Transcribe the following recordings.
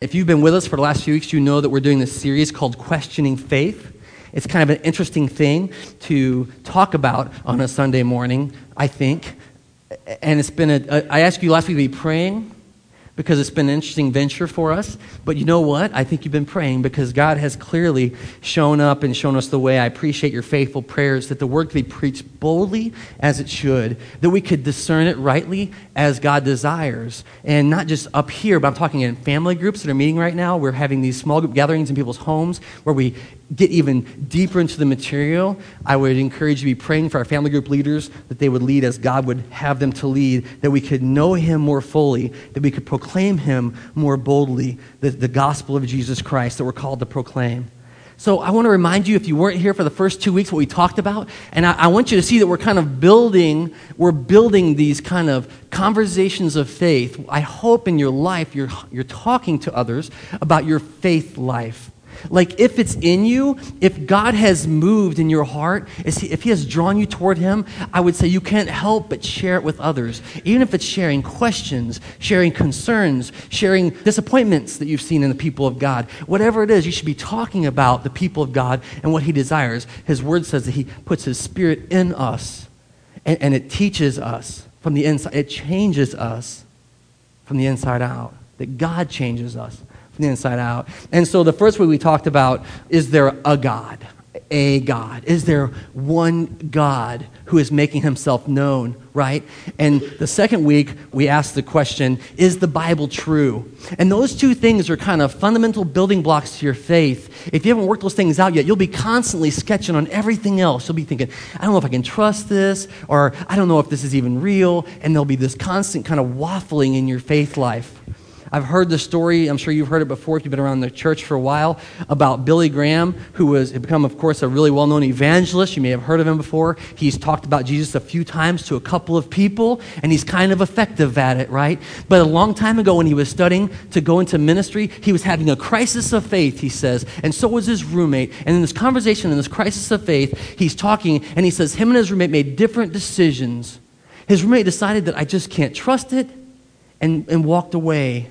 If you've been with us for the last few weeks, you know that we're doing this series called Questioning Faith. It's kind of an interesting thing to talk about on a Sunday morning, I think. And it's been a, I asked you last week to be praying because it's been an interesting venture for us. But you know what? I think you've been praying because God has clearly shown up and shown us the way. I appreciate your faithful prayers that the word could be preached boldly as it should, that we could discern it rightly as God desires. And not just up here, but I'm talking in family groups that are meeting right now. We're having these small group gatherings in people's homes where we get even deeper into the material, I would encourage you to be praying for our family group leaders that they would lead as God would have them to lead, that we could know Him more fully, that we could proclaim Him more boldly, the, the gospel of Jesus Christ that we're called to proclaim. So I want to remind you, if you weren't here for the first two weeks, what we talked about, and I, I want you to see that we're kind of building, we're building these kind of conversations of faith. I hope in your life you're, you're talking to others about your faith life like, if it's in you, if God has moved in your heart, if He has drawn you toward Him, I would say you can't help but share it with others. Even if it's sharing questions, sharing concerns, sharing disappointments that you've seen in the people of God. Whatever it is, you should be talking about the people of God and what He desires. His Word says that He puts His Spirit in us, and, and it teaches us from the inside, it changes us from the inside out. That God changes us the inside out. And so the first week we talked about is there a God? A God? Is there one God who is making himself known, right? And the second week we asked the question is the Bible true? And those two things are kind of fundamental building blocks to your faith. If you haven't worked those things out yet, you'll be constantly sketching on everything else. You'll be thinking, I don't know if I can trust this, or I don't know if this is even real. And there'll be this constant kind of waffling in your faith life. I've heard the story, I'm sure you've heard it before if you've been around the church for a while, about Billy Graham, who has become, of course, a really well known evangelist. You may have heard of him before. He's talked about Jesus a few times to a couple of people, and he's kind of effective at it, right? But a long time ago, when he was studying to go into ministry, he was having a crisis of faith, he says, and so was his roommate. And in this conversation, in this crisis of faith, he's talking, and he says, him and his roommate made different decisions. His roommate decided that I just can't trust it and, and walked away.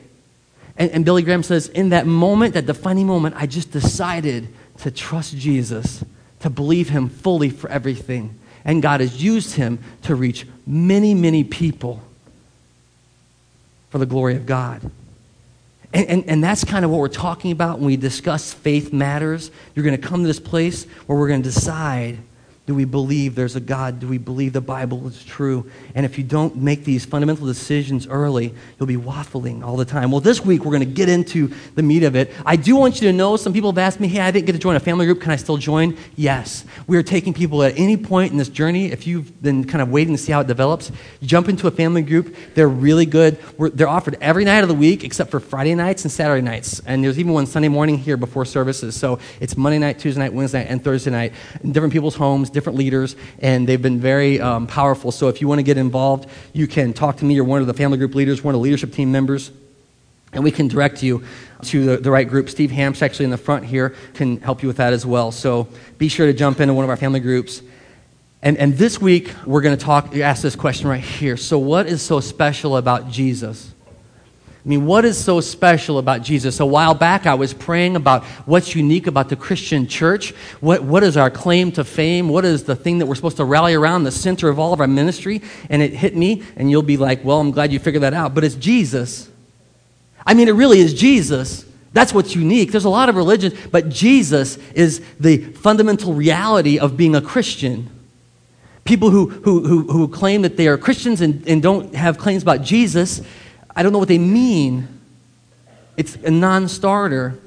And, and Billy Graham says, in that moment, that defining moment, I just decided to trust Jesus, to believe him fully for everything. And God has used him to reach many, many people for the glory of God. And, and, and, that's kind of what we're talking about when we discuss faith matters. You're going to come to this place where we're going to decide do we believe there's a God? Do we believe the Bible is true? And if you don't make these fundamental decisions early, you'll be waffling all the time. Well, this week we're going to get into the meat of it. I do want you to know some people have asked me, hey, I didn't get to join a family group. Can I still join? Yes. We are taking people at any point in this journey. If you've been kind of waiting to see how it develops, jump into a family group. They're really good. We're, they're offered every night of the week except for Friday nights and Saturday nights. And there's even one Sunday morning here before services. So it's Monday night, Tuesday night, Wednesday night, and Thursday night in different people's homes different leaders, and they've been very um, powerful. So if you want to get involved, you can talk to me or one of the family group leaders, one of the leadership team members, and we can direct you to the, the right group. Steve Hamps, actually in the front here, can help you with that as well. So be sure to jump into one of our family groups. And, and this week, we're going to talk, ask this question right here. So, what is so special about Jesus? I mean, what is so special about Jesus? A while back, I was praying about what's unique about the Christian church. What, what is our claim to fame? What is the thing that we're supposed to rally around, the center of all of our ministry? And it hit me, and you'll be like, well, I'm glad you figured that out. But it's Jesus. I mean, it really is Jesus. That's what's unique. There's a lot of religions, but Jesus is the fundamental reality of being a Christian. People who, who, who, who claim that they are Christians and, and don't have claims about Jesus I don't know what they mean. It's a non starter.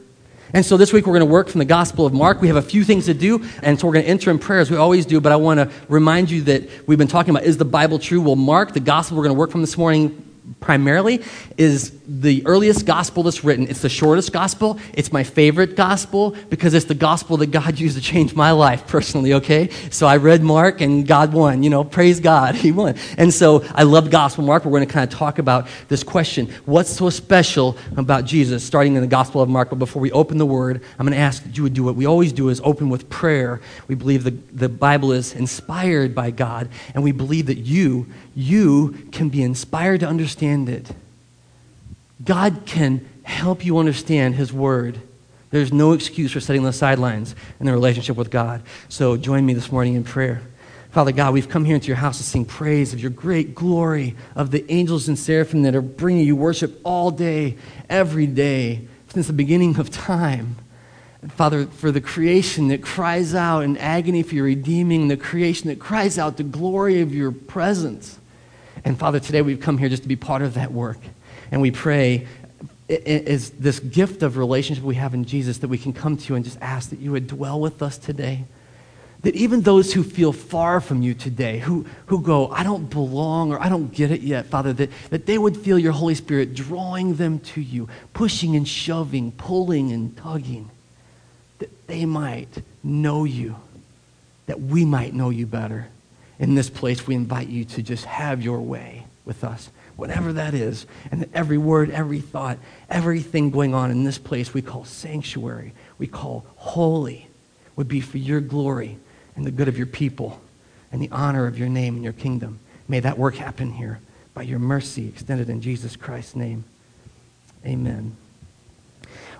And so this week we're going to work from the Gospel of Mark. We have a few things to do, and so we're going to enter in prayer as we always do. But I want to remind you that we've been talking about is the Bible true? Well, Mark, the Gospel we're going to work from this morning, primarily is the earliest gospel that's written. It's the shortest gospel. It's my favorite gospel because it's the gospel that God used to change my life personally, okay? So I read Mark and God won. You know, praise God, He won. And so I love Gospel Mark. We're going to kind of talk about this question what's so special about Jesus, starting in the Gospel of Mark. But before we open the Word, I'm going to ask that you would do what we always do is open with prayer. We believe the, the Bible is inspired by God, and we believe that you, you can be inspired to understand it. God can help you understand His Word. There's no excuse for setting the sidelines in the relationship with God. So join me this morning in prayer. Father God, we've come here into your house to sing praise of your great glory, of the angels and seraphim that are bringing you worship all day, every day, since the beginning of time. Father, for the creation that cries out in agony for your redeeming, the creation that cries out the glory of your presence. And Father, today we've come here just to be part of that work. And we pray is this gift of relationship we have in Jesus that we can come to you and just ask that you would dwell with us today. That even those who feel far from you today, who, who go, I don't belong or I don't get it yet, Father, that, that they would feel your Holy Spirit drawing them to you, pushing and shoving, pulling and tugging, that they might know you, that we might know you better. In this place, we invite you to just have your way with us whatever that is. And that every word, every thought, everything going on in this place we call sanctuary, we call holy, would be for your glory and the good of your people and the honor of your name and your kingdom. May that work happen here by your mercy extended in Jesus Christ's name. Amen.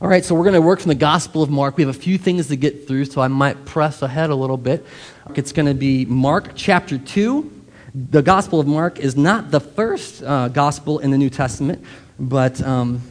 All right, so we're going to work from the Gospel of Mark. We have a few things to get through, so I might press ahead a little bit. It's going to be Mark chapter 2, the Gospel of Mark is not the first uh, gospel in the New Testament, but um,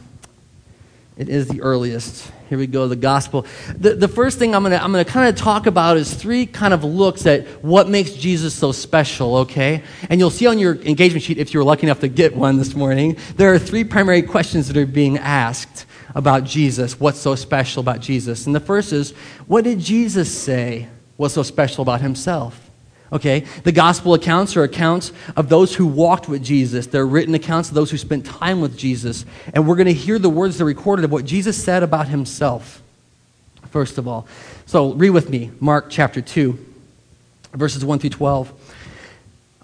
it is the earliest. Here we go, the gospel. The, the first thing I'm going to I'm gonna kind of talk about is three kind of looks at what makes Jesus so special, okay? And you'll see on your engagement sheet, if you were lucky enough to get one this morning, there are three primary questions that are being asked about Jesus. What's so special about Jesus? And the first is, what did Jesus say was so special about himself? Okay? The gospel accounts are accounts of those who walked with Jesus. They're written accounts of those who spent time with Jesus. And we're going to hear the words that are recorded of what Jesus said about himself, first of all. So read with me Mark chapter 2, verses 1 through 12.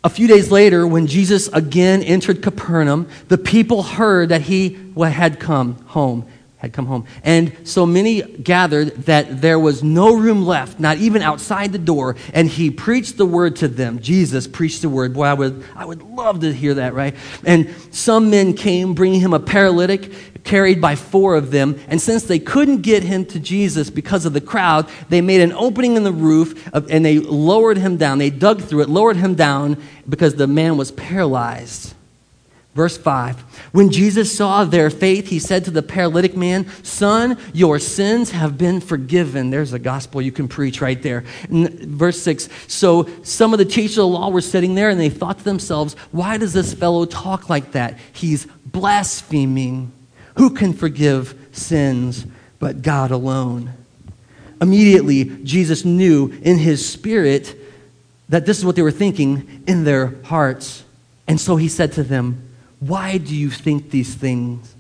A few days later, when Jesus again entered Capernaum, the people heard that he had come home come home. And so many gathered that there was no room left, not even outside the door. And he preached the word to them. Jesus preached the word. Boy, I would, I would love to hear that, right? And some men came bringing him a paralytic carried by four of them. And since they couldn't get him to Jesus because of the crowd, they made an opening in the roof and they lowered him down. They dug through it, lowered him down because the man was paralyzed. Verse 5 When Jesus saw their faith, he said to the paralytic man, Son, your sins have been forgiven. There's a gospel you can preach right there. And verse 6 So some of the teachers of the law were sitting there and they thought to themselves, Why does this fellow talk like that? He's blaspheming. Who can forgive sins but God alone? Immediately, Jesus knew in his spirit that this is what they were thinking in their hearts. And so he said to them, why do you think these things?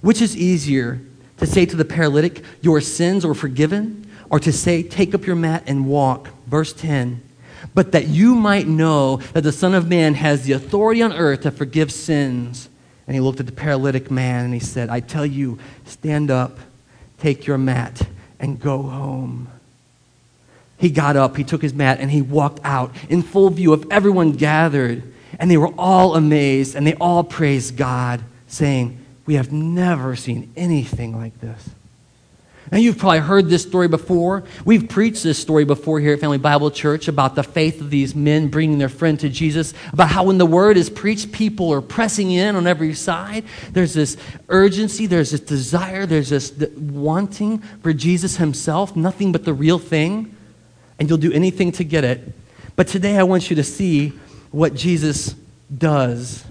Which is easier, to say to the paralytic, Your sins are forgiven, or to say, Take up your mat and walk? Verse 10 But that you might know that the Son of Man has the authority on earth to forgive sins. And he looked at the paralytic man and he said, I tell you, stand up, take your mat, and go home. He got up, he took his mat, and he walked out in full view of everyone gathered. And they were all amazed and they all praised God, saying, We have never seen anything like this. Now, you've probably heard this story before. We've preached this story before here at Family Bible Church about the faith of these men bringing their friend to Jesus, about how when the word is preached, people are pressing in on every side. There's this urgency, there's this desire, there's this wanting for Jesus himself, nothing but the real thing, and you'll do anything to get it. But today I want you to see what Jesus does.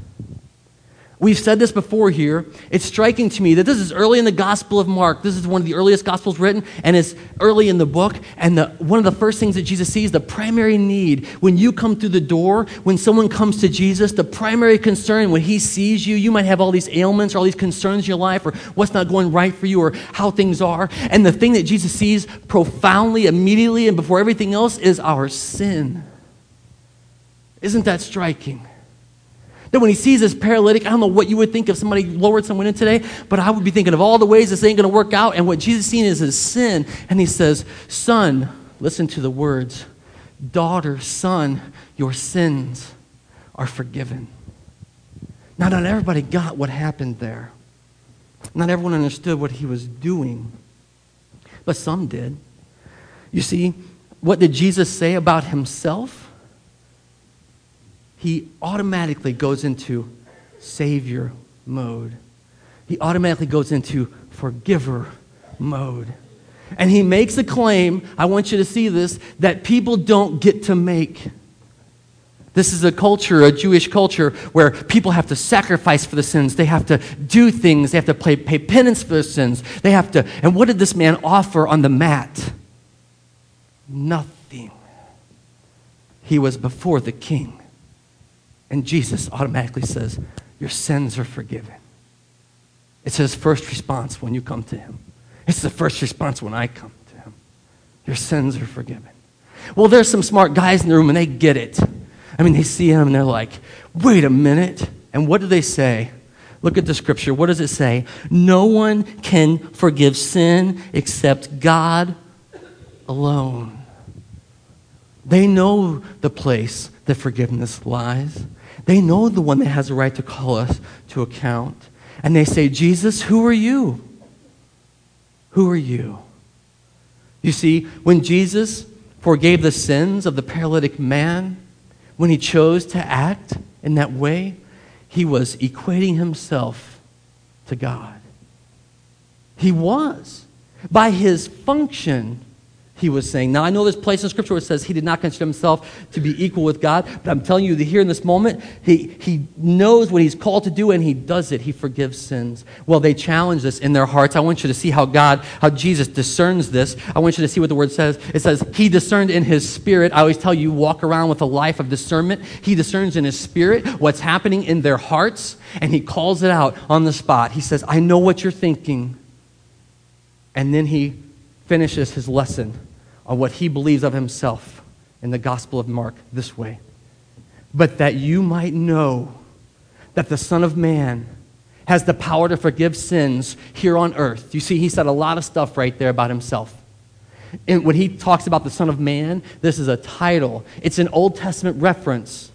We've said this before here. It's striking to me that this is early in the Gospel of Mark. This is one of the earliest Gospels written, and it's early in the book. And the, one of the first things that Jesus sees, the primary need, when you come through the door, when someone comes to Jesus, the primary concern when he sees you, you might have all these ailments or all these concerns in your life, or what's not going right for you, or how things are. And the thing that Jesus sees profoundly, immediately, and before everything else is our sin. Isn't that striking? That when he sees this paralytic, I don't know what you would think if somebody lowered someone in today, but I would be thinking of all the ways this ain't going to work out. And what Jesus is seeing is his sin. And he says, Son, listen to the words. Daughter, son, your sins are forgiven. Now, not everybody got what happened there. Not everyone understood what he was doing, but some did. You see, what did Jesus say about himself? He automatically goes into Savior mode. He automatically goes into forgiver mode. And he makes a claim, I want you to see this, that people don't get to make. This is a culture, a Jewish culture, where people have to sacrifice for the sins. They have to do things. They have to pay, pay penance for the sins. They have to. And what did this man offer on the mat? Nothing. He was before the king. And Jesus automatically says, Your sins are forgiven. It's his first response when you come to him. It's the first response when I come to him. Your sins are forgiven. Well, there's some smart guys in the room and they get it. I mean, they see him and they're like, wait a minute. And what do they say? Look at the scripture. What does it say? No one can forgive sin except God alone. They know the place that forgiveness lies. They know the one that has a right to call us to account. And they say, Jesus, who are you? Who are you? You see, when Jesus forgave the sins of the paralytic man, when he chose to act in that way, he was equating himself to God. He was. By his function, he was saying. Now, I know there's place in Scripture where it says he did not consider himself to be equal with God, but I'm telling you that here in this moment, he, he knows what he's called to do and he does it. He forgives sins. Well, they challenge this in their hearts. I want you to see how God, how Jesus discerns this. I want you to see what the word says. It says, He discerned in His spirit. I always tell you, walk around with a life of discernment. He discerns in His spirit what's happening in their hearts, and He calls it out on the spot. He says, I know what you're thinking. And then He finishes His lesson on what he believes of himself in the Gospel of Mark this way But that you might know that the Son of Man has the power to forgive sins here on earth. You see, he said a lot of stuff right there about himself. And when he talks about the Son of Man, this is a title, it's an Old Testament reference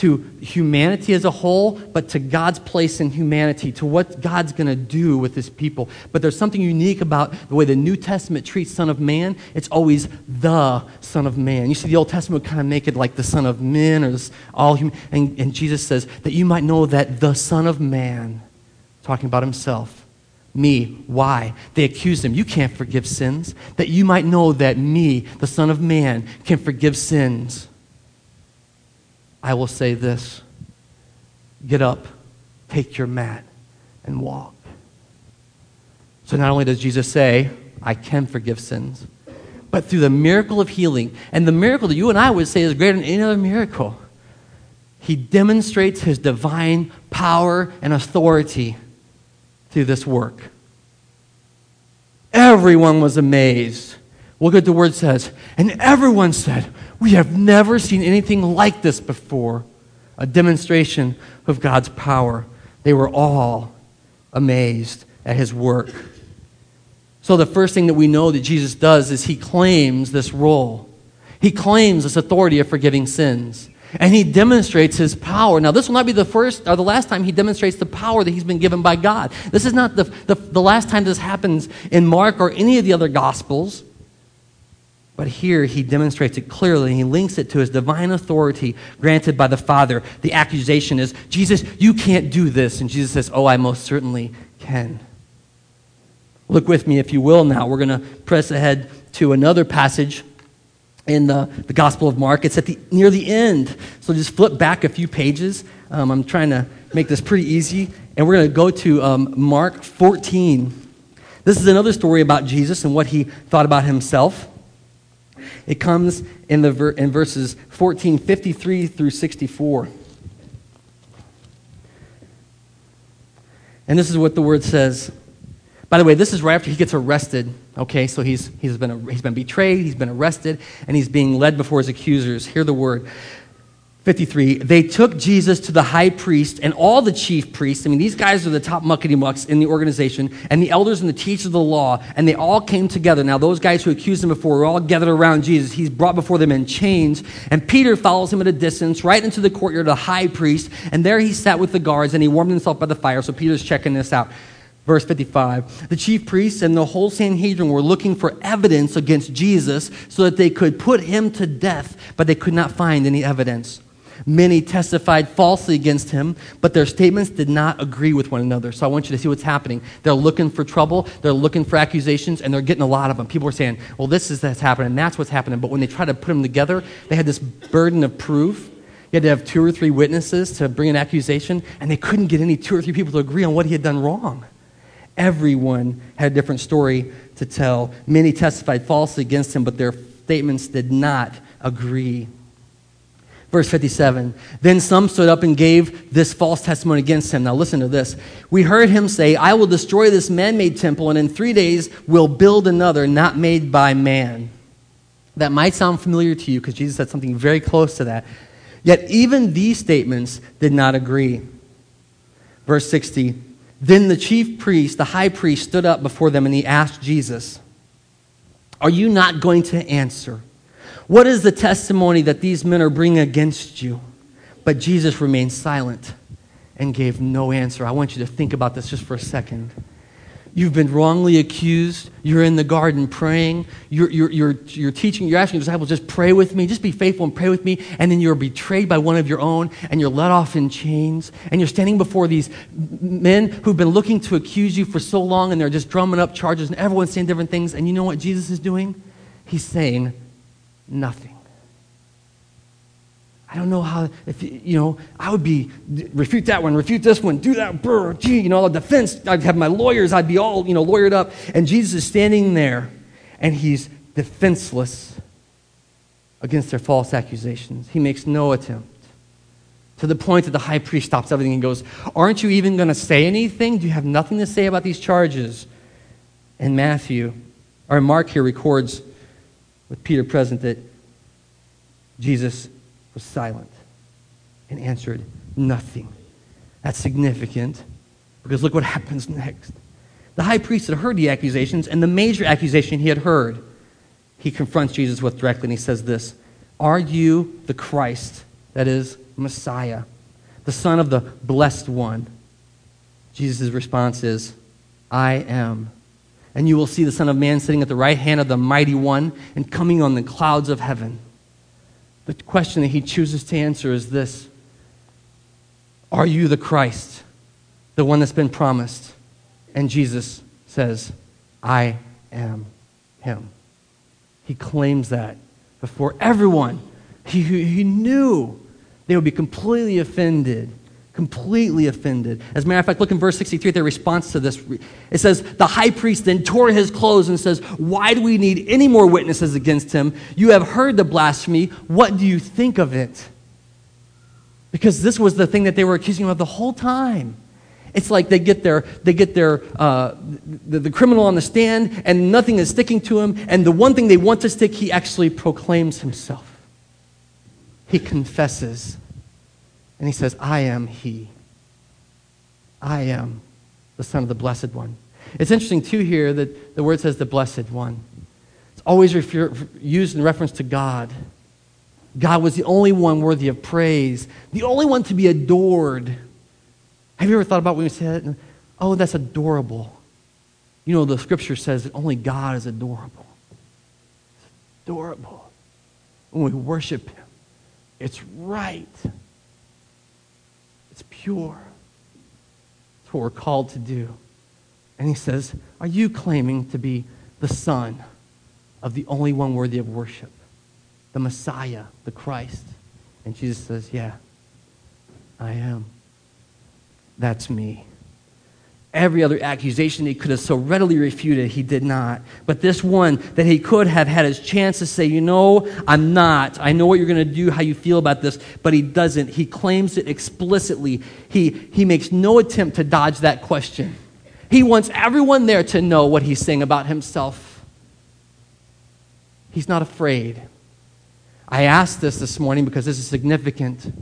to humanity as a whole, but to God's place in humanity, to what God's going to do with his people. But there's something unique about the way the New Testament treats Son of Man. It's always the Son of Man. You see, the Old Testament would kind of make it like the Son of Men or all human. And, and Jesus says that you might know that the Son of Man, talking about himself, me. Why? They accused him. You can't forgive sins. That you might know that me, the Son of Man, can forgive sins. I will say this get up, take your mat, and walk. So not only does Jesus say, I can forgive sins, but through the miracle of healing, and the miracle that you and I would say is greater than any other miracle, he demonstrates his divine power and authority through this work. Everyone was amazed. Look what the word says. And everyone said, we have never seen anything like this before a demonstration of God's power. They were all amazed at his work. So, the first thing that we know that Jesus does is he claims this role. He claims this authority of forgiving sins. And he demonstrates his power. Now, this will not be the first or the last time he demonstrates the power that he's been given by God. This is not the, the, the last time this happens in Mark or any of the other Gospels. But here he demonstrates it clearly. He links it to his divine authority granted by the Father. The accusation is, Jesus, you can't do this. And Jesus says, Oh, I most certainly can. Look with me, if you will, now. We're going to press ahead to another passage in the, the Gospel of Mark. It's at the, near the end. So just flip back a few pages. Um, I'm trying to make this pretty easy. And we're going to go to um, Mark 14. This is another story about Jesus and what he thought about himself. It comes in, the ver- in verses 14, 53 through 64. And this is what the word says. By the way, this is right after he gets arrested. Okay, so he's, he's, been, he's been betrayed, he's been arrested, and he's being led before his accusers. Hear the word. 53, they took Jesus to the high priest and all the chief priests. I mean, these guys are the top muckety mucks in the organization, and the elders and the teachers of the law, and they all came together. Now, those guys who accused him before were all gathered around Jesus. He's brought before them in chains, and Peter follows him at a distance right into the courtyard of the high priest, and there he sat with the guards, and he warmed himself by the fire. So Peter's checking this out. Verse 55 The chief priests and the whole Sanhedrin were looking for evidence against Jesus so that they could put him to death, but they could not find any evidence. Many testified falsely against him, but their statements did not agree with one another. So I want you to see what's happening. They're looking for trouble, they're looking for accusations, and they're getting a lot of them. People are saying, well, this is that's happening, and that's what's happening. But when they try to put them together, they had this burden of proof. You had to have two or three witnesses to bring an accusation, and they couldn't get any two or three people to agree on what he had done wrong. Everyone had a different story to tell. Many testified falsely against him, but their statements did not agree. Verse 57 Then some stood up and gave this false testimony against him. Now listen to this. We heard him say, I will destroy this man made temple, and in three days will build another not made by man. That might sound familiar to you because Jesus said something very close to that. Yet even these statements did not agree. Verse 60 Then the chief priest, the high priest, stood up before them and he asked Jesus, Are you not going to answer? What is the testimony that these men are bringing against you? But Jesus remained silent and gave no answer. I want you to think about this just for a second. You've been wrongly accused. You're in the garden praying. You're, you're, you're, you're teaching, you're asking your disciples, just pray with me, just be faithful and pray with me. And then you're betrayed by one of your own and you're let off in chains. And you're standing before these men who've been looking to accuse you for so long and they're just drumming up charges and everyone's saying different things. And you know what Jesus is doing? He's saying, nothing. I don't know how, if, you know, I would be, refute that one, refute this one, do that, brr, gee, you know, the defense, I'd have my lawyers, I'd be all, you know, lawyered up. And Jesus is standing there and he's defenseless against their false accusations. He makes no attempt. To the point that the high priest stops everything and goes, Aren't you even going to say anything? Do you have nothing to say about these charges? And Matthew, or Mark here records with Peter present that Jesus was silent and answered nothing. That's significant because look what happens next. The high priest had heard the accusations, and the major accusation he had heard, he confronts Jesus with directly, and he says this Are you the Christ, that is, Messiah, the Son of the Blessed One? Jesus' response is, I am and you will see the Son of Man sitting at the right hand of the Mighty One and coming on the clouds of heaven. The question that he chooses to answer is this Are you the Christ, the one that's been promised? And Jesus says, I am him. He claims that before everyone. He, he knew they would be completely offended completely offended. As a matter of fact, look in verse 63 their response to this. It says, The high priest then tore his clothes and says, Why do we need any more witnesses against him? You have heard the blasphemy. What do you think of it? Because this was the thing that they were accusing him of the whole time. It's like they get their, they get their uh, the, the criminal on the stand and nothing is sticking to him. And the one thing they want to stick, he actually proclaims himself. He confesses and he says, I am he. I am the Son of the Blessed One. It's interesting, too, here that the word says the Blessed One. It's always refer- used in reference to God. God was the only one worthy of praise, the only one to be adored. Have you ever thought about when we say that? Oh, that's adorable. You know, the scripture says that only God is adorable. It's adorable. When we worship Him, it's right. Pure. It's what we're called to do. And he says, Are you claiming to be the Son of the only one worthy of worship? The Messiah, the Christ? And Jesus says, Yeah, I am. That's me. Every other accusation he could have so readily refuted, he did not. But this one that he could have had his chance to say, You know, I'm not. I know what you're going to do, how you feel about this, but he doesn't. He claims it explicitly. He, he makes no attempt to dodge that question. He wants everyone there to know what he's saying about himself. He's not afraid. I asked this this morning because this is significant.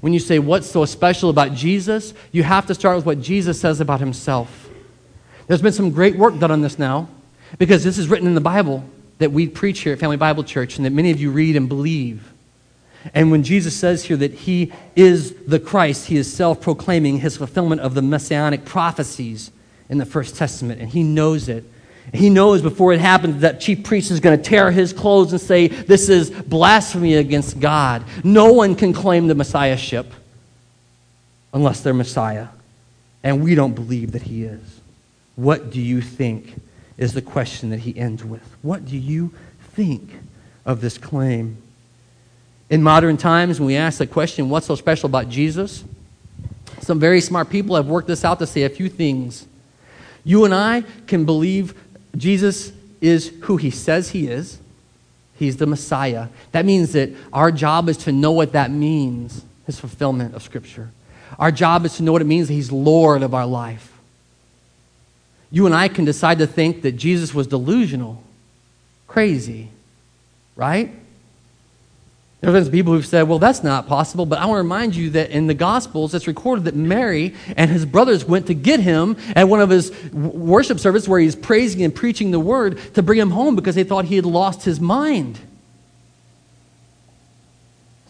When you say, What's so special about Jesus? you have to start with what Jesus says about himself. There's been some great work done on this now because this is written in the Bible that we preach here at Family Bible Church and that many of you read and believe. And when Jesus says here that he is the Christ, he is self proclaiming his fulfillment of the messianic prophecies in the First Testament, and he knows it. He knows before it happens that chief priest is going to tear his clothes and say, This is blasphemy against God. No one can claim the messiahship unless they're Messiah. And we don't believe that he is. What do you think is the question that he ends with? What do you think of this claim? In modern times, when we ask the question, what's so special about Jesus? Some very smart people have worked this out to say a few things. You and I can believe Jesus is who he says he is. He's the Messiah. That means that our job is to know what that means, his fulfillment of Scripture. Our job is to know what it means that he's Lord of our life. You and I can decide to think that Jesus was delusional, crazy, right? There have been people who've said, well, that's not possible, but I want to remind you that in the Gospels, it's recorded that Mary and his brothers went to get him at one of his worship services where he's praising and preaching the word to bring him home because they thought he had lost his mind.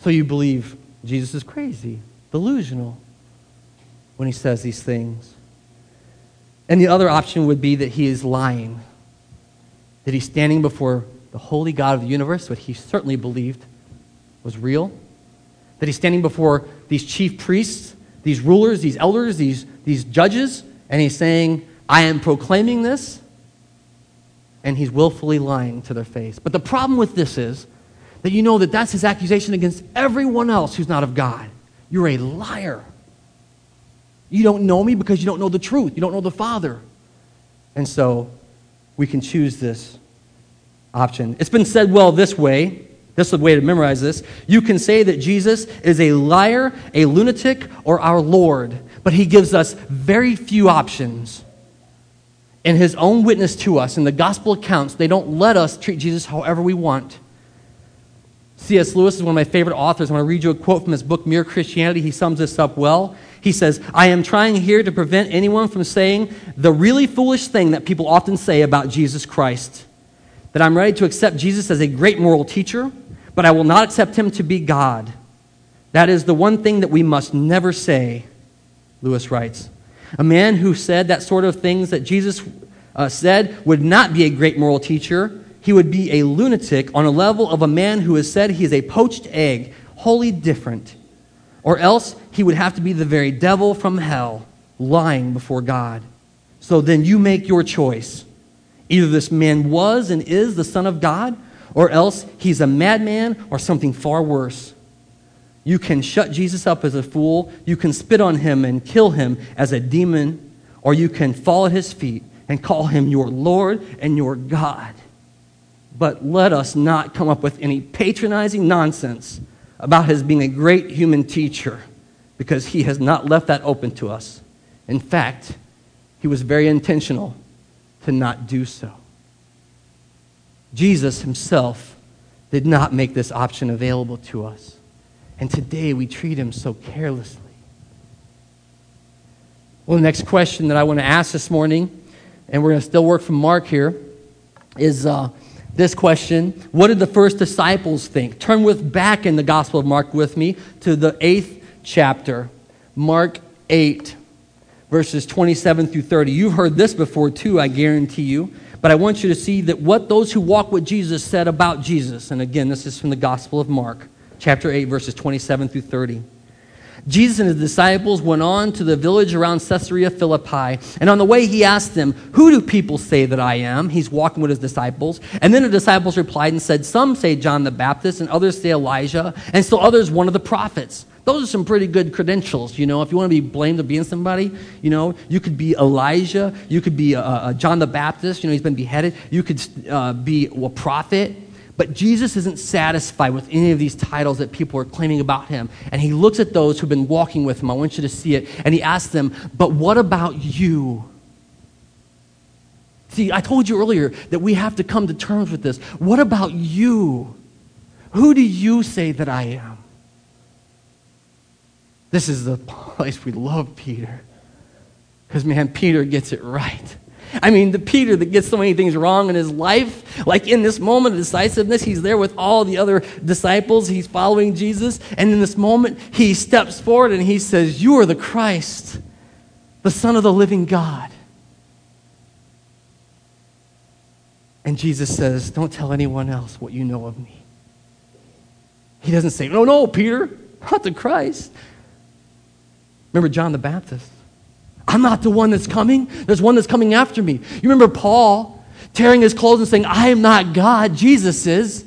So you believe Jesus is crazy, delusional, when he says these things. And the other option would be that he is lying, that he's standing before the holy God of the universe, what he certainly believed was real, that he's standing before these chief priests, these rulers, these elders, these, these judges, and he's saying, I am proclaiming this, and he's willfully lying to their face. But the problem with this is that you know that that's his accusation against everyone else who's not of God. You're a liar. You don't know me because you don't know the truth. You don't know the Father. And so we can choose this option. It's been said well this way this is the way to memorize this. You can say that Jesus is a liar, a lunatic, or our Lord, but he gives us very few options. In his own witness to us, in the gospel accounts, they don't let us treat Jesus however we want. C.S. Lewis is one of my favorite authors. I want to read you a quote from his book, Mere Christianity. He sums this up well. He says, I am trying here to prevent anyone from saying the really foolish thing that people often say about Jesus Christ that I'm ready to accept Jesus as a great moral teacher, but I will not accept him to be God. That is the one thing that we must never say, Lewis writes. A man who said that sort of things that Jesus uh, said would not be a great moral teacher. He would be a lunatic on a level of a man who has said he is a poached egg, wholly different. Or else he would have to be the very devil from hell, lying before God. So then you make your choice. Either this man was and is the Son of God, or else he's a madman or something far worse. You can shut Jesus up as a fool, you can spit on him and kill him as a demon, or you can fall at his feet and call him your Lord and your God. But let us not come up with any patronizing nonsense about his being a great human teacher, because he has not left that open to us. In fact, he was very intentional to not do so. Jesus himself did not make this option available to us. And today we treat him so carelessly. Well, the next question that I want to ask this morning, and we're going to still work from Mark here, is uh, this question What did the first disciples think? Turn with back in the Gospel of Mark with me to the eighth chapter, Mark 8 verses 27 through 30. You've heard this before too, I guarantee you. But I want you to see that what those who walk with Jesus said about Jesus. And again, this is from the Gospel of Mark, chapter 8, verses 27 through 30. Jesus and his disciples went on to the village around Caesarea Philippi. And on the way, he asked them, Who do people say that I am? He's walking with his disciples. And then the disciples replied and said, Some say John the Baptist, and others say Elijah, and still others one of the prophets. Those are some pretty good credentials, you know. If you want to be blamed of being somebody, you know, you could be Elijah, you could be John the Baptist, you know, he's been beheaded, you could uh, be a prophet. But Jesus isn't satisfied with any of these titles that people are claiming about him. And he looks at those who've been walking with him. I want you to see it. And he asks them, But what about you? See, I told you earlier that we have to come to terms with this. What about you? Who do you say that I am? This is the place we love Peter. Because, man, Peter gets it right. I mean, the Peter that gets so many things wrong in his life, like in this moment of decisiveness, he's there with all the other disciples. He's following Jesus. And in this moment, he steps forward and he says, You are the Christ, the Son of the living God. And Jesus says, Don't tell anyone else what you know of me. He doesn't say, No, no, Peter, not the Christ. Remember John the Baptist? I'm not the one that's coming. There's one that's coming after me. You remember Paul tearing his clothes and saying, I am not God. Jesus is.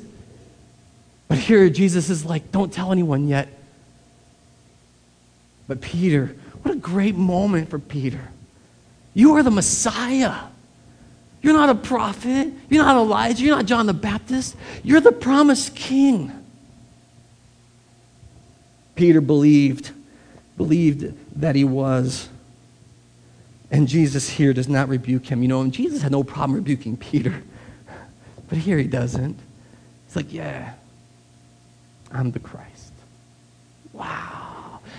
But here Jesus is like, Don't tell anyone yet. But Peter, what a great moment for Peter. You are the Messiah. You're not a prophet. You're not Elijah. You're not John the Baptist. You're the promised king. Peter believed, believed that he was. And Jesus here does not rebuke him. You know, and Jesus had no problem rebuking Peter. But here he doesn't. He's like, yeah, I'm the Christ. Wow.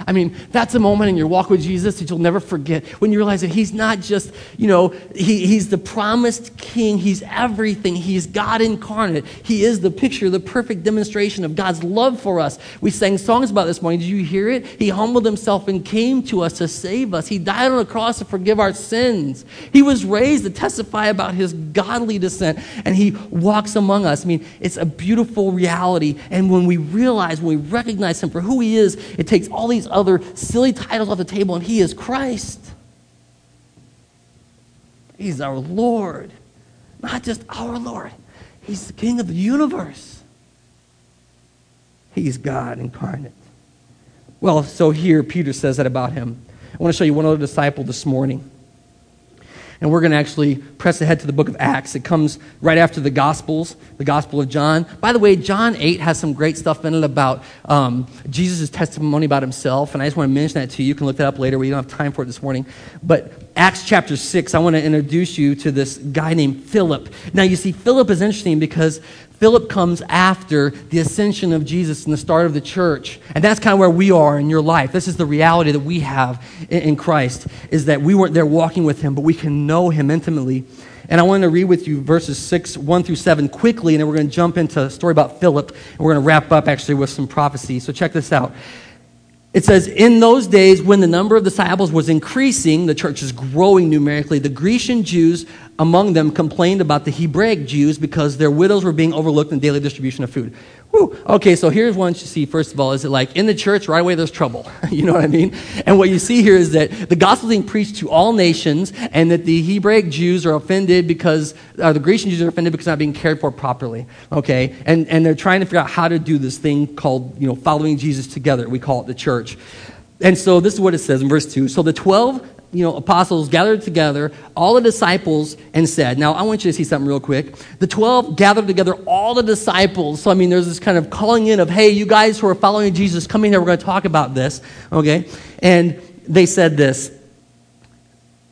I mean, that's a moment in your walk with Jesus that you'll never forget when you realize that He's not just, you know, he, He's the promised King. He's everything. He's God incarnate. He is the picture, the perfect demonstration of God's love for us. We sang songs about this morning. Did you hear it? He humbled Himself and came to us to save us. He died on the cross to forgive our sins. He was raised to testify about His godly descent, and He walks among us. I mean, it's a beautiful reality. And when we realize, when we recognize Him for who He is, it takes all these other silly titles off the table, and He is Christ. He's our Lord. Not just our Lord, He's the King of the universe. He's God incarnate. Well, so here Peter says that about him. I want to show you one other disciple this morning. And we're going to actually press ahead to the book of Acts. It comes right after the Gospels, the Gospel of John. By the way, John 8 has some great stuff in it about um, Jesus' testimony about himself. And I just want to mention that to you. You can look that up later. We don't have time for it this morning. But Acts chapter 6, I want to introduce you to this guy named Philip. Now, you see, Philip is interesting because Philip comes after the ascension of Jesus and the start of the church. And that's kind of where we are in your life. This is the reality that we have in Christ, is that we weren't there walking with him, but we can know him intimately. And I want to read with you verses 6, 1 through 7 quickly, and then we're going to jump into a story about Philip, and we're going to wrap up actually with some prophecy. So check this out. It says, In those days, when the number of disciples was increasing, the church is growing numerically, the Grecian Jews among them complained about the Hebraic Jews because their widows were being overlooked in the daily distribution of food. Whew. Okay, so here's one you see, first of all, is it like in the church, right away there's trouble. you know what I mean? And what you see here is that the gospel is being preached to all nations, and that the Hebraic Jews are offended because, or the Grecian Jews are offended because not being cared for properly. Okay? And, and they're trying to figure out how to do this thing called, you know, following Jesus together. We call it the church. And so this is what it says in verse 2. So the 12 you know, apostles gathered together, all the disciples, and said, Now, I want you to see something real quick. The 12 gathered together all the disciples. So, I mean, there's this kind of calling in of, hey, you guys who are following Jesus, come in here, we're going to talk about this, okay? And they said this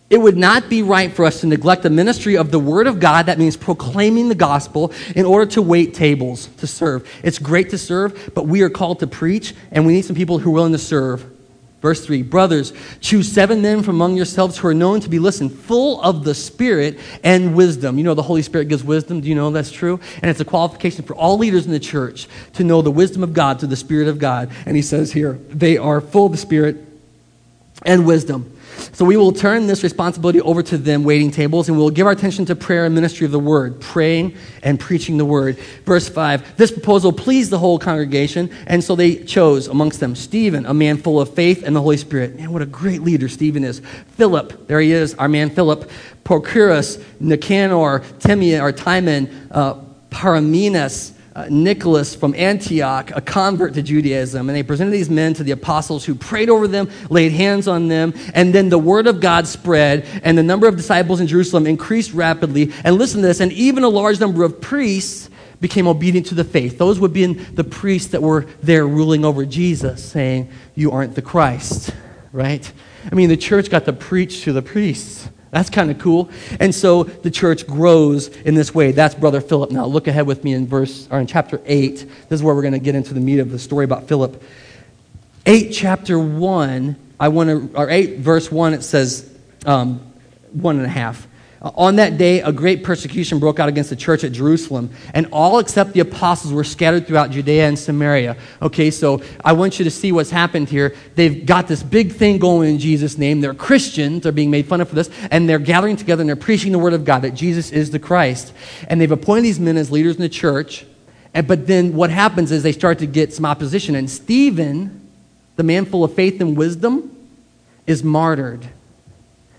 it would not be right for us to neglect the ministry of the Word of God, that means proclaiming the gospel, in order to wait tables to serve. It's great to serve, but we are called to preach, and we need some people who are willing to serve. Verse 3 Brothers, choose seven men from among yourselves who are known to be, listen, full of the Spirit and wisdom. You know, the Holy Spirit gives wisdom. Do you know that's true? And it's a qualification for all leaders in the church to know the wisdom of God through the Spirit of God. And he says here, they are full of the Spirit and wisdom. So we will turn this responsibility over to them, waiting tables, and we'll give our attention to prayer and ministry of the word, praying and preaching the word. Verse 5 This proposal pleased the whole congregation, and so they chose amongst them Stephen, a man full of faith and the Holy Spirit. Man, what a great leader Stephen is. Philip, there he is, our man Philip. Prochorus, Nicanor, Timea, or Timon, uh, Paramenes, uh, Nicholas from Antioch, a convert to Judaism, and they presented these men to the apostles who prayed over them, laid hands on them, and then the word of God spread, and the number of disciples in Jerusalem increased rapidly. And listen to this, and even a large number of priests became obedient to the faith. Those would be the priests that were there ruling over Jesus, saying, You aren't the Christ, right? I mean, the church got to preach to the priests. That's kind of cool. And so the church grows in this way. That's Brother Philip. Now look ahead with me in verse or in chapter 8. This is where we're going to get into the meat of the story about Philip. 8 chapter 1, I want to or 8 verse 1 it says um, one and a half. Uh, on that day, a great persecution broke out against the church at Jerusalem, and all except the apostles were scattered throughout Judea and Samaria. Okay, so I want you to see what's happened here. They've got this big thing going in Jesus' name. They're Christians, they're being made fun of for this, and they're gathering together and they're preaching the word of God that Jesus is the Christ. And they've appointed these men as leaders in the church. And, but then what happens is they start to get some opposition, and Stephen, the man full of faith and wisdom, is martyred.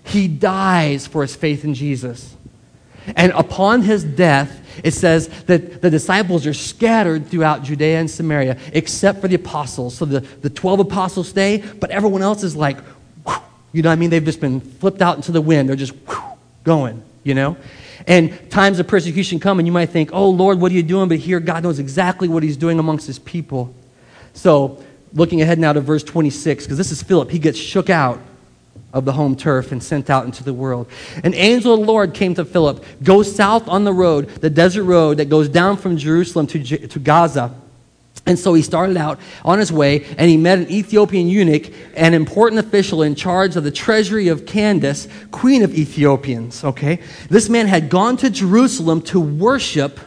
He dies for his faith in Jesus. And upon his death, it says that the disciples are scattered throughout Judea and Samaria, except for the apostles. So the, the 12 apostles stay, but everyone else is like, whew, you know what I mean? They've just been flipped out into the wind. They're just whew, going, you know? And times of persecution come, and you might think, oh, Lord, what are you doing? But here, God knows exactly what he's doing amongst his people. So, looking ahead now to verse 26, because this is Philip. He gets shook out of the home turf and sent out into the world. An angel of the Lord came to Philip. Go south on the road, the desert road that goes down from Jerusalem to, to Gaza. And so he started out on his way, and he met an Ethiopian eunuch, an important official in charge of the treasury of Candace, queen of Ethiopians. Okay? This man had gone to Jerusalem to worship.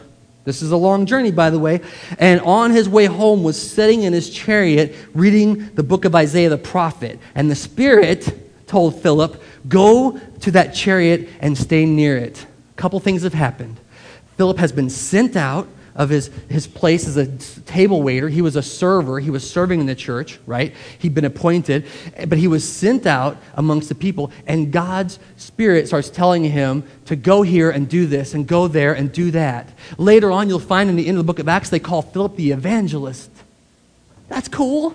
This is a long journey, by the way. And on his way home was sitting in his chariot reading the book of Isaiah the prophet. And the Spirit told Philip, Go to that chariot and stay near it. A couple things have happened. Philip has been sent out of his, his place as a table waiter. He was a server. He was serving in the church, right? He'd been appointed, but he was sent out amongst the people, and God's Spirit starts telling him to go here and do this, and go there and do that. Later on, you'll find in the end of the book of Acts, they call Philip the evangelist. That's cool.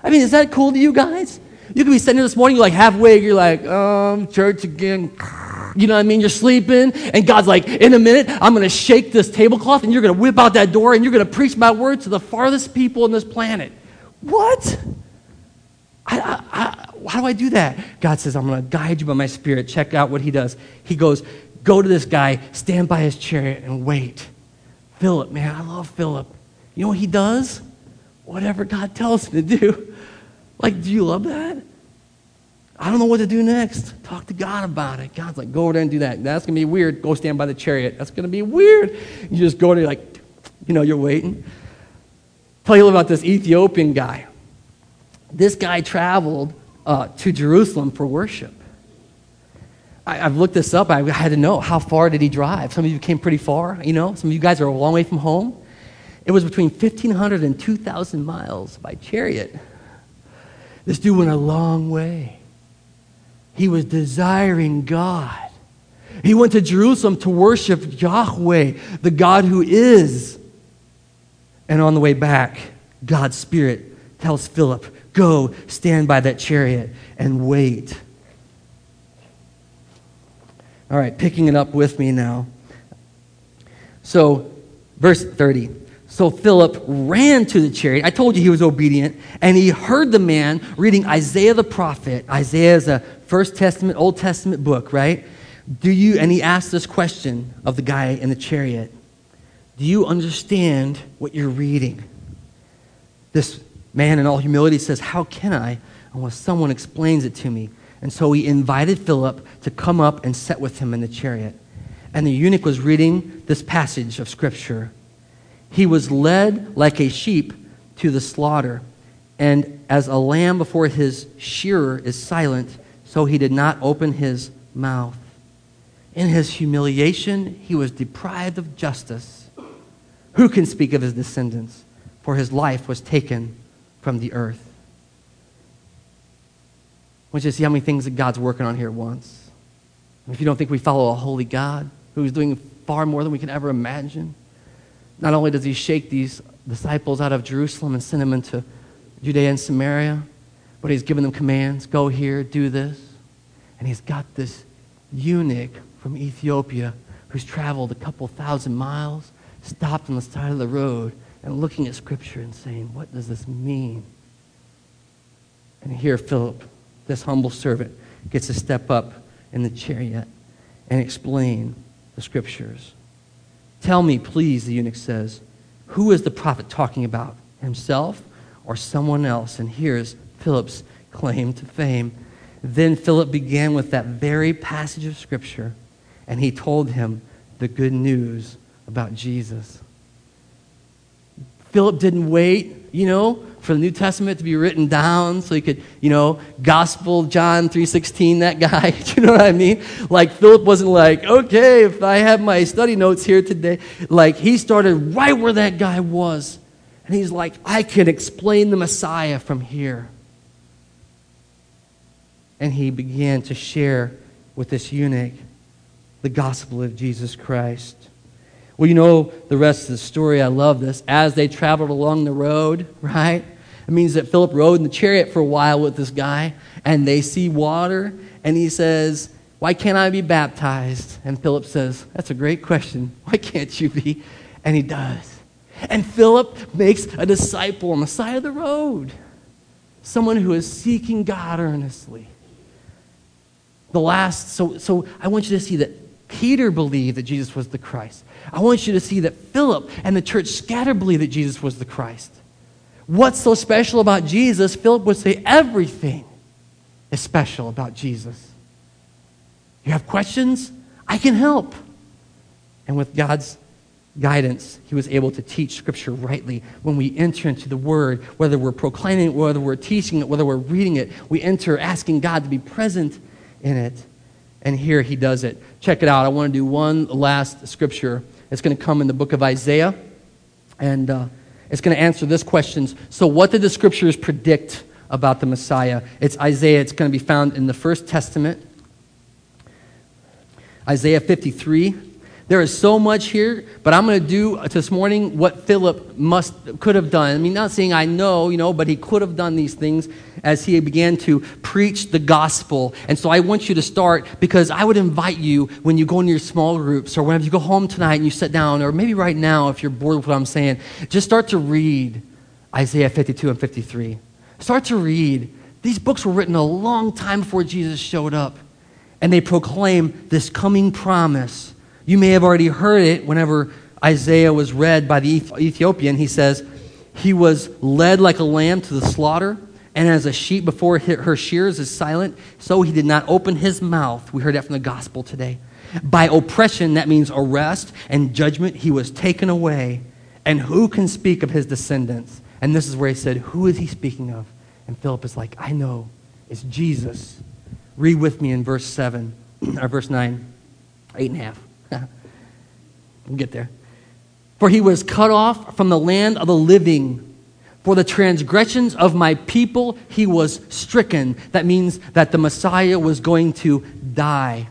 I mean, is that cool to you guys? You could be sitting here this morning, you're like halfway, you're like, um, church again. You know what I mean? You're sleeping, and God's like, in a minute, I'm going to shake this tablecloth, and you're going to whip out that door, and you're going to preach my word to the farthest people on this planet. What? I, I, I, how do I do that? God says, I'm going to guide you by my spirit. Check out what he does. He goes, Go to this guy, stand by his chariot, and wait. Philip, man, I love Philip. You know what he does? Whatever God tells him to do. Like, do you love that? I don't know what to do next. Talk to God about it. God's like, go over there and do that. That's going to be weird. Go stand by the chariot. That's going to be weird. You just go there, like, you know, you're waiting. Tell you about this Ethiopian guy. This guy traveled uh, to Jerusalem for worship. I, have looked this up. I had to know how far did he drive. Some of you came pretty far, you know. Some of you guys are a long way from home. It was between 1,500 and 2,000 miles by chariot. This dude went a long way. He was desiring God. He went to Jerusalem to worship Yahweh, the God who is. And on the way back, God's Spirit tells Philip, Go stand by that chariot and wait. All right, picking it up with me now. So, verse 30. So Philip ran to the chariot. I told you he was obedient. And he heard the man reading Isaiah the prophet. Isaiah is a First Testament, Old Testament book, right? Do you, and he asked this question of the guy in the chariot Do you understand what you're reading? This man, in all humility, says, How can I unless someone explains it to me? And so he invited Philip to come up and sit with him in the chariot. And the eunuch was reading this passage of Scripture. He was led like a sheep to the slaughter, and as a lamb before his shearer is silent, so he did not open his mouth. In his humiliation, he was deprived of justice. Who can speak of his descendants? For his life was taken from the earth. I want you to see how many things that God's working on here at once. If you don't think we follow a holy God who's doing far more than we can ever imagine, not only does he shake these disciples out of Jerusalem and send them into Judea and Samaria, but he's given them commands go here, do this. And he's got this eunuch from Ethiopia who's traveled a couple thousand miles, stopped on the side of the road, and looking at Scripture and saying, What does this mean? And here, Philip, this humble servant, gets to step up in the chariot and explain the Scriptures. Tell me, please, the eunuch says, who is the prophet talking about? Himself or someone else? And here's Philip's claim to fame. Then Philip began with that very passage of Scripture. and he told him the good news about Jesus. Philip didn't wait, you know, for the New Testament to be written down so he could, you know, gospel John 3:16 that guy. You know what I mean? Like Philip wasn't like, "Okay, if I have my study notes here today." Like he started right where that guy was. And he's like, "I can explain the Messiah from here." And he began to share with this eunuch the gospel of Jesus Christ. Well, you know the rest of the story. I love this. As they traveled along the road, right? It means that Philip rode in the chariot for a while with this guy, and they see water, and he says, Why can't I be baptized? And Philip says, That's a great question. Why can't you be? And he does. And Philip makes a disciple on the side of the road, someone who is seeking God earnestly. The last, so, so I want you to see that Peter believed that Jesus was the Christ. I want you to see that Philip and the church scattered believed that Jesus was the Christ. What's so special about Jesus? Philip would say everything is special about Jesus. You have questions? I can help. And with God's guidance, he was able to teach Scripture rightly. When we enter into the Word, whether we're proclaiming it, whether we're teaching it, whether we're reading it, we enter asking God to be present in it. And here he does it. Check it out. I want to do one last scripture. It's going to come in the book of Isaiah. And uh, it's going to answer this question. So, what did the scriptures predict about the Messiah? It's Isaiah. It's going to be found in the First Testament. Isaiah 53. There is so much here, but I'm going to do this morning what Philip must could have done. I mean, not saying I know, you know, but he could have done these things as he began to preach the gospel. And so I want you to start because I would invite you when you go into your small groups or whenever you go home tonight and you sit down, or maybe right now if you're bored with what I'm saying, just start to read Isaiah 52 and 53. Start to read. These books were written a long time before Jesus showed up, and they proclaim this coming promise you may have already heard it whenever Isaiah was read by the Ethiopian. He says, He was led like a lamb to the slaughter, and as a sheep before her shears is silent, so he did not open his mouth. We heard that from the gospel today. By oppression, that means arrest and judgment, he was taken away. And who can speak of his descendants? And this is where he said, Who is he speaking of? And Philip is like, I know. It's Jesus. Read with me in verse 7, or verse 9, 8 and a half. we'll get there. For he was cut off from the land of the living. For the transgressions of my people, he was stricken. That means that the Messiah was going to die.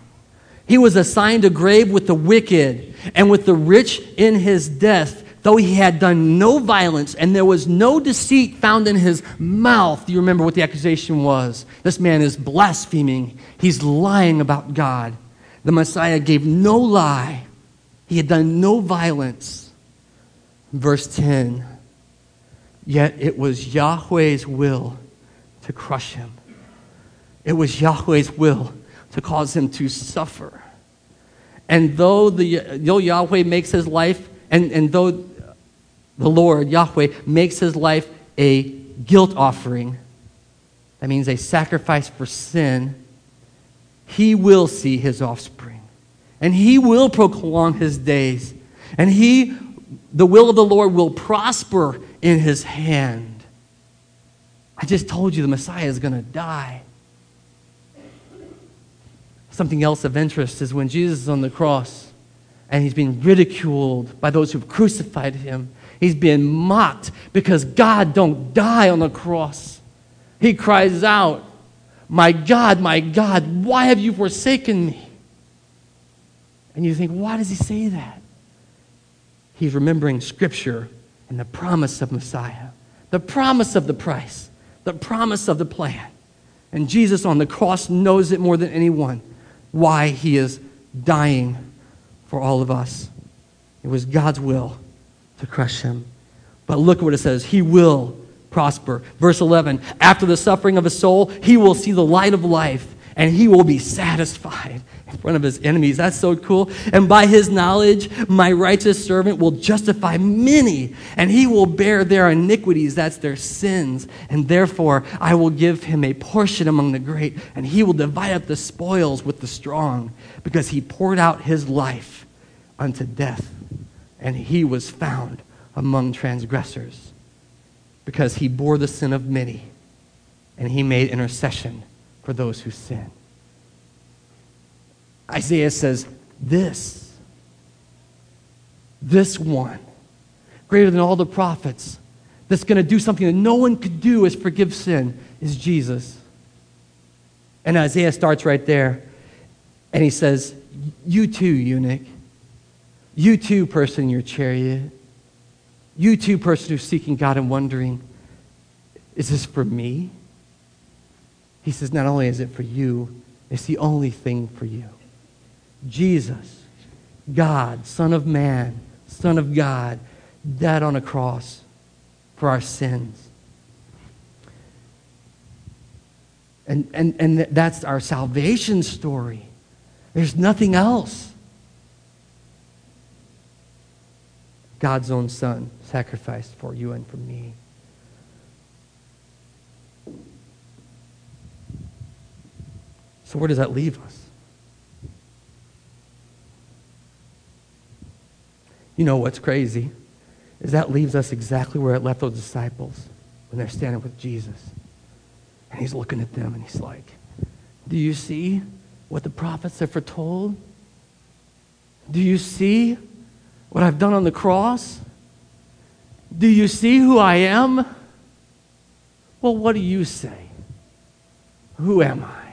He was assigned a grave with the wicked and with the rich in his death, though he had done no violence and there was no deceit found in his mouth. Do you remember what the accusation was? This man is blaspheming, he's lying about God. The Messiah gave no lie, he had done no violence. Verse 10 Yet it was Yahweh's will to crush him. It was Yahweh's will to cause him to suffer. And though, the, though Yahweh makes his life, and, and though the Lord, Yahweh, makes his life a guilt offering, that means a sacrifice for sin, he will see his offspring. And he will prolong his days. And he, the will of the Lord, will prosper in his hand. I just told you the Messiah is going to die. Something else of interest is when Jesus is on the cross and he's being ridiculed by those who've crucified him. He's being mocked because God don't die on the cross. He cries out, my God, my God, why have you forsaken me? And you think, why does he say that? He's remembering Scripture and the promise of Messiah, the promise of the price, the promise of the plan. And Jesus on the cross knows it more than anyone why he is dying for all of us. It was God's will to crush him. But look at what it says He will prosper. Verse 11 After the suffering of a soul, he will see the light of life. and he will be satisfied in front of his enemies. That's so cool. And by his knowledge, my righteous servant will justify many, and he will bear their iniquities. That's their sins. And therefore, I will give him a portion among the great, and he will divide up the spoils with the strong, because he poured out his life unto death, and he was found among transgressors, because he bore the sin of many, and he made intercession for those who sin. Isaiah says, This, this one, greater than all the prophets, that's going to do something that no one could do is forgive sin, is Jesus. And Isaiah starts right there, and he says, You too, eunuch. You too, person in your chariot. You too, person who's seeking God and wondering, Is this for me? He says, not only is it for you, it's the only thing for you. Jesus, God, Son of Man, Son of God, died on a cross for our sins. And, and, and that's our salvation story. There's nothing else. God's own Son sacrificed for you and for me. So, where does that leave us? You know what's crazy? Is that leaves us exactly where it left those disciples when they're standing with Jesus. And he's looking at them and he's like, Do you see what the prophets have foretold? Do you see what I've done on the cross? Do you see who I am? Well, what do you say? Who am I?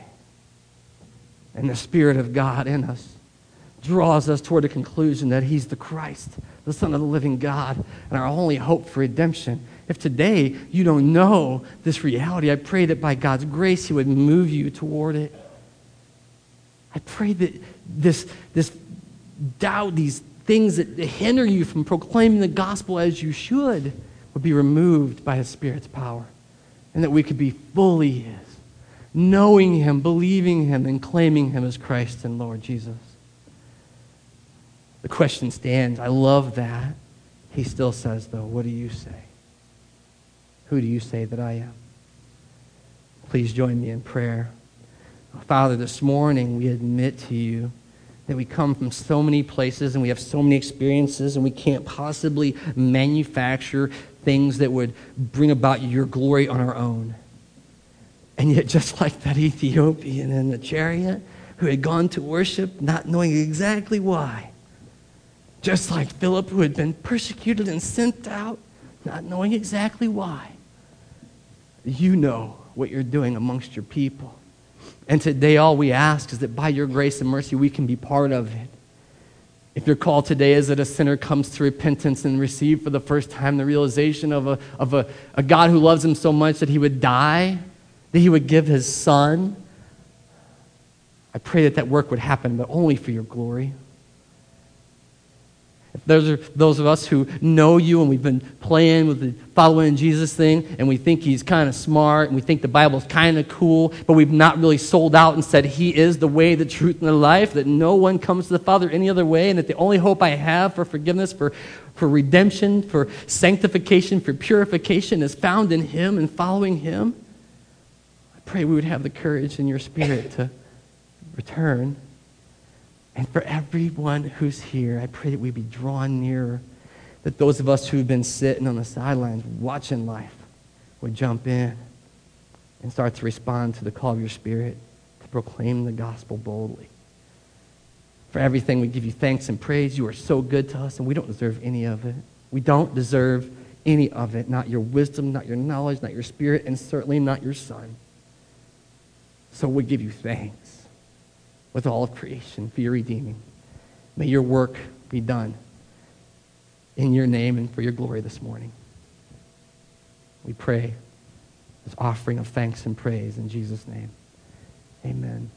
and the Spirit of God in us draws us toward the conclusion that He's the Christ, the Son of the living God, and our only hope for redemption. If today you don't know this reality, I pray that by God's grace He would move you toward it. I pray that this, this doubt, these things that hinder you from proclaiming the gospel as you should, would be removed by His Spirit's power, and that we could be fully His knowing Him, believing Him, and claiming Him as Christ and Lord Jesus. The question stands. I love that. He still says, though, what do you say? Who do you say that I am? Please join me in prayer. Father, this morning we admit to you that we come from so many places and we have so many experiences and we can't possibly manufacture things that would bring about your glory on our own. And yet, just like that Ethiopian in the chariot who had gone to worship not knowing exactly why, just like Philip who had been persecuted and sent out not knowing exactly why, you know what you're doing amongst your people. And today, all we ask is that by your grace and mercy, we can be part of it. If your call today is that a sinner comes to repentance and receive for the first time the realization of, a, of a, a God who loves him so much that he would die that he would give his son. I pray that that work would happen, but only for your glory. Those are those of us who know you and we've been playing with the following Jesus thing and we think he's kind of smart and we think the Bible's kind of cool, but we've not really sold out and said he is the way, the truth, and the life, that no one comes to the Father any other way, and that the only hope I have for forgiveness, for, for redemption, for sanctification, for purification is found in him and following him I pray we would have the courage in your spirit to return. And for everyone who's here, I pray that we be drawn nearer, that those of us who've been sitting on the sidelines watching life would jump in and start to respond to the call of your spirit to proclaim the gospel boldly. For everything, we give you thanks and praise. You are so good to us, and we don't deserve any of it. We don't deserve any of it. Not your wisdom, not your knowledge, not your spirit, and certainly not your son. So we give you thanks with all of creation for your redeeming. May your work be done in your name and for your glory this morning. We pray this offering of thanks and praise in Jesus' name. Amen.